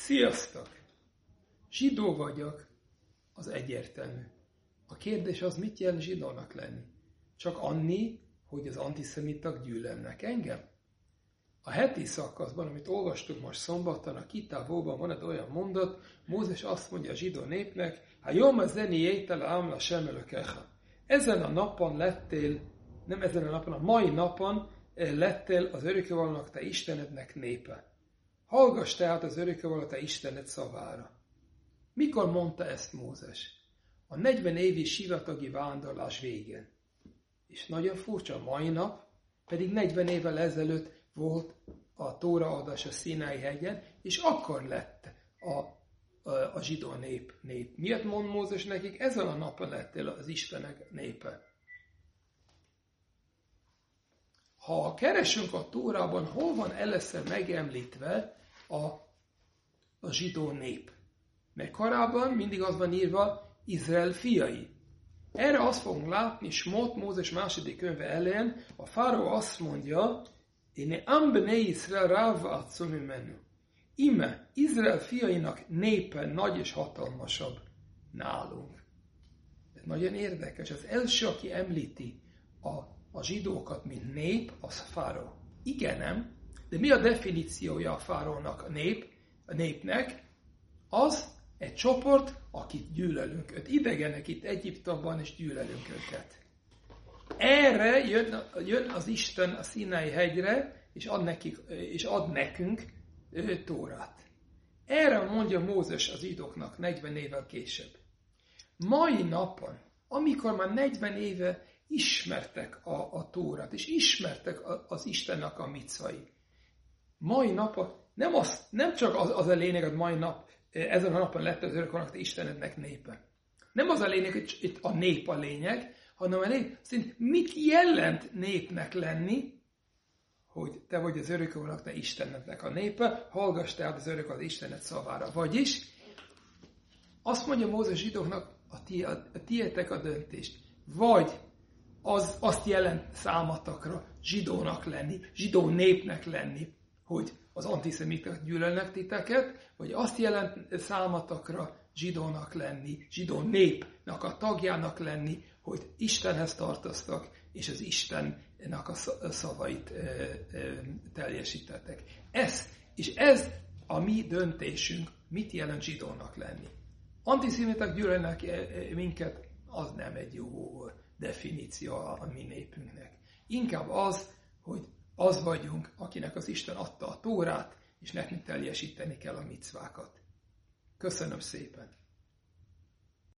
Sziasztok! Zsidó vagyok, az egyértelmű. A kérdés az, mit jelent zsidónak lenni? Csak annyi, hogy az antiszemitak gyűlölnek engem? A heti szakaszban, amit olvastuk most szombaton, a Kitávóban van egy olyan mondat, Mózes azt mondja a zsidó népnek, ha jom az zeni étel ámla semelökecha. Ezen a napon lettél, nem ezen a napon, a mai napon eh, lettél az örökkévalónak te Istenednek népe. Hallgass tehát az örökkévaló te Istened szavára. Mikor mondta ezt Mózes? A 40 évi sivatagi vándorlás végén. És nagyon furcsa, mai nap pedig 40 évvel ezelőtt volt a tóraadás a Színái hegyen, és akkor lett a, a zsidó nép, nép. Miért mond Mózes nekik? Ezen a napon lettél az Istenek népe. Ha keresünk a Tórában, hol van először megemlítve a, a zsidó nép? Mert korábban mindig az van írva, Izrael fiai. Erre azt fogunk látni, Smot Mózes második könyve elején, a fáró azt mondja, én ambne Izrael ráv menü. Ime, Izrael fiainak népe nagy és hatalmasabb nálunk. Ez nagyon érdekes. Az első, aki említi a, a zsidókat, mint nép, az fáró. Igen, nem? De mi a definíciója a fárónak, a nép, a népnek? Az, egy csoport, akit gyűlölünk. Öt idegenek itt Egyiptomban, és gyűlölünk őket. Erre jön, jön az Isten a Színai hegyre, és ad, nekik, és ad nekünk ő, Tórát. Erre mondja Mózes az idoknak 40 évvel később. Mai napon, amikor már 40 éve ismertek a, a Tórát, és ismertek a, az Istennek a micvai, mai napon nem, az, nem csak az, az a lényeg, hogy mai nap ezen a napon lett az örök Istenednek népe. Nem az a lényeg, hogy itt a nép a lényeg, hanem a nép, szerint mit jelent népnek lenni, hogy te vagy az örök te Istenednek a népe, hallgass tehát az örök az Istened szavára. Vagyis azt mondja Mózes zsidóknak, a, ti, a, a tietek a döntést. Vagy az, azt jelent számatokra zsidónak lenni, zsidó népnek lenni, hogy az antiszemiták gyűlölnek titeket, vagy azt jelent számatokra zsidónak lenni, zsidó népnek a tagjának lenni, hogy Istenhez tartoztak, és az Istennek a szavait teljesítettek. Ez, és ez a mi döntésünk, mit jelent zsidónak lenni. Antiszemiták gyűlölnek minket, az nem egy jó definíció a mi népünknek. Inkább az, hogy az vagyunk, akinek az Isten adta a tórát, és nekünk teljesíteni kell a micvákat. Köszönöm szépen!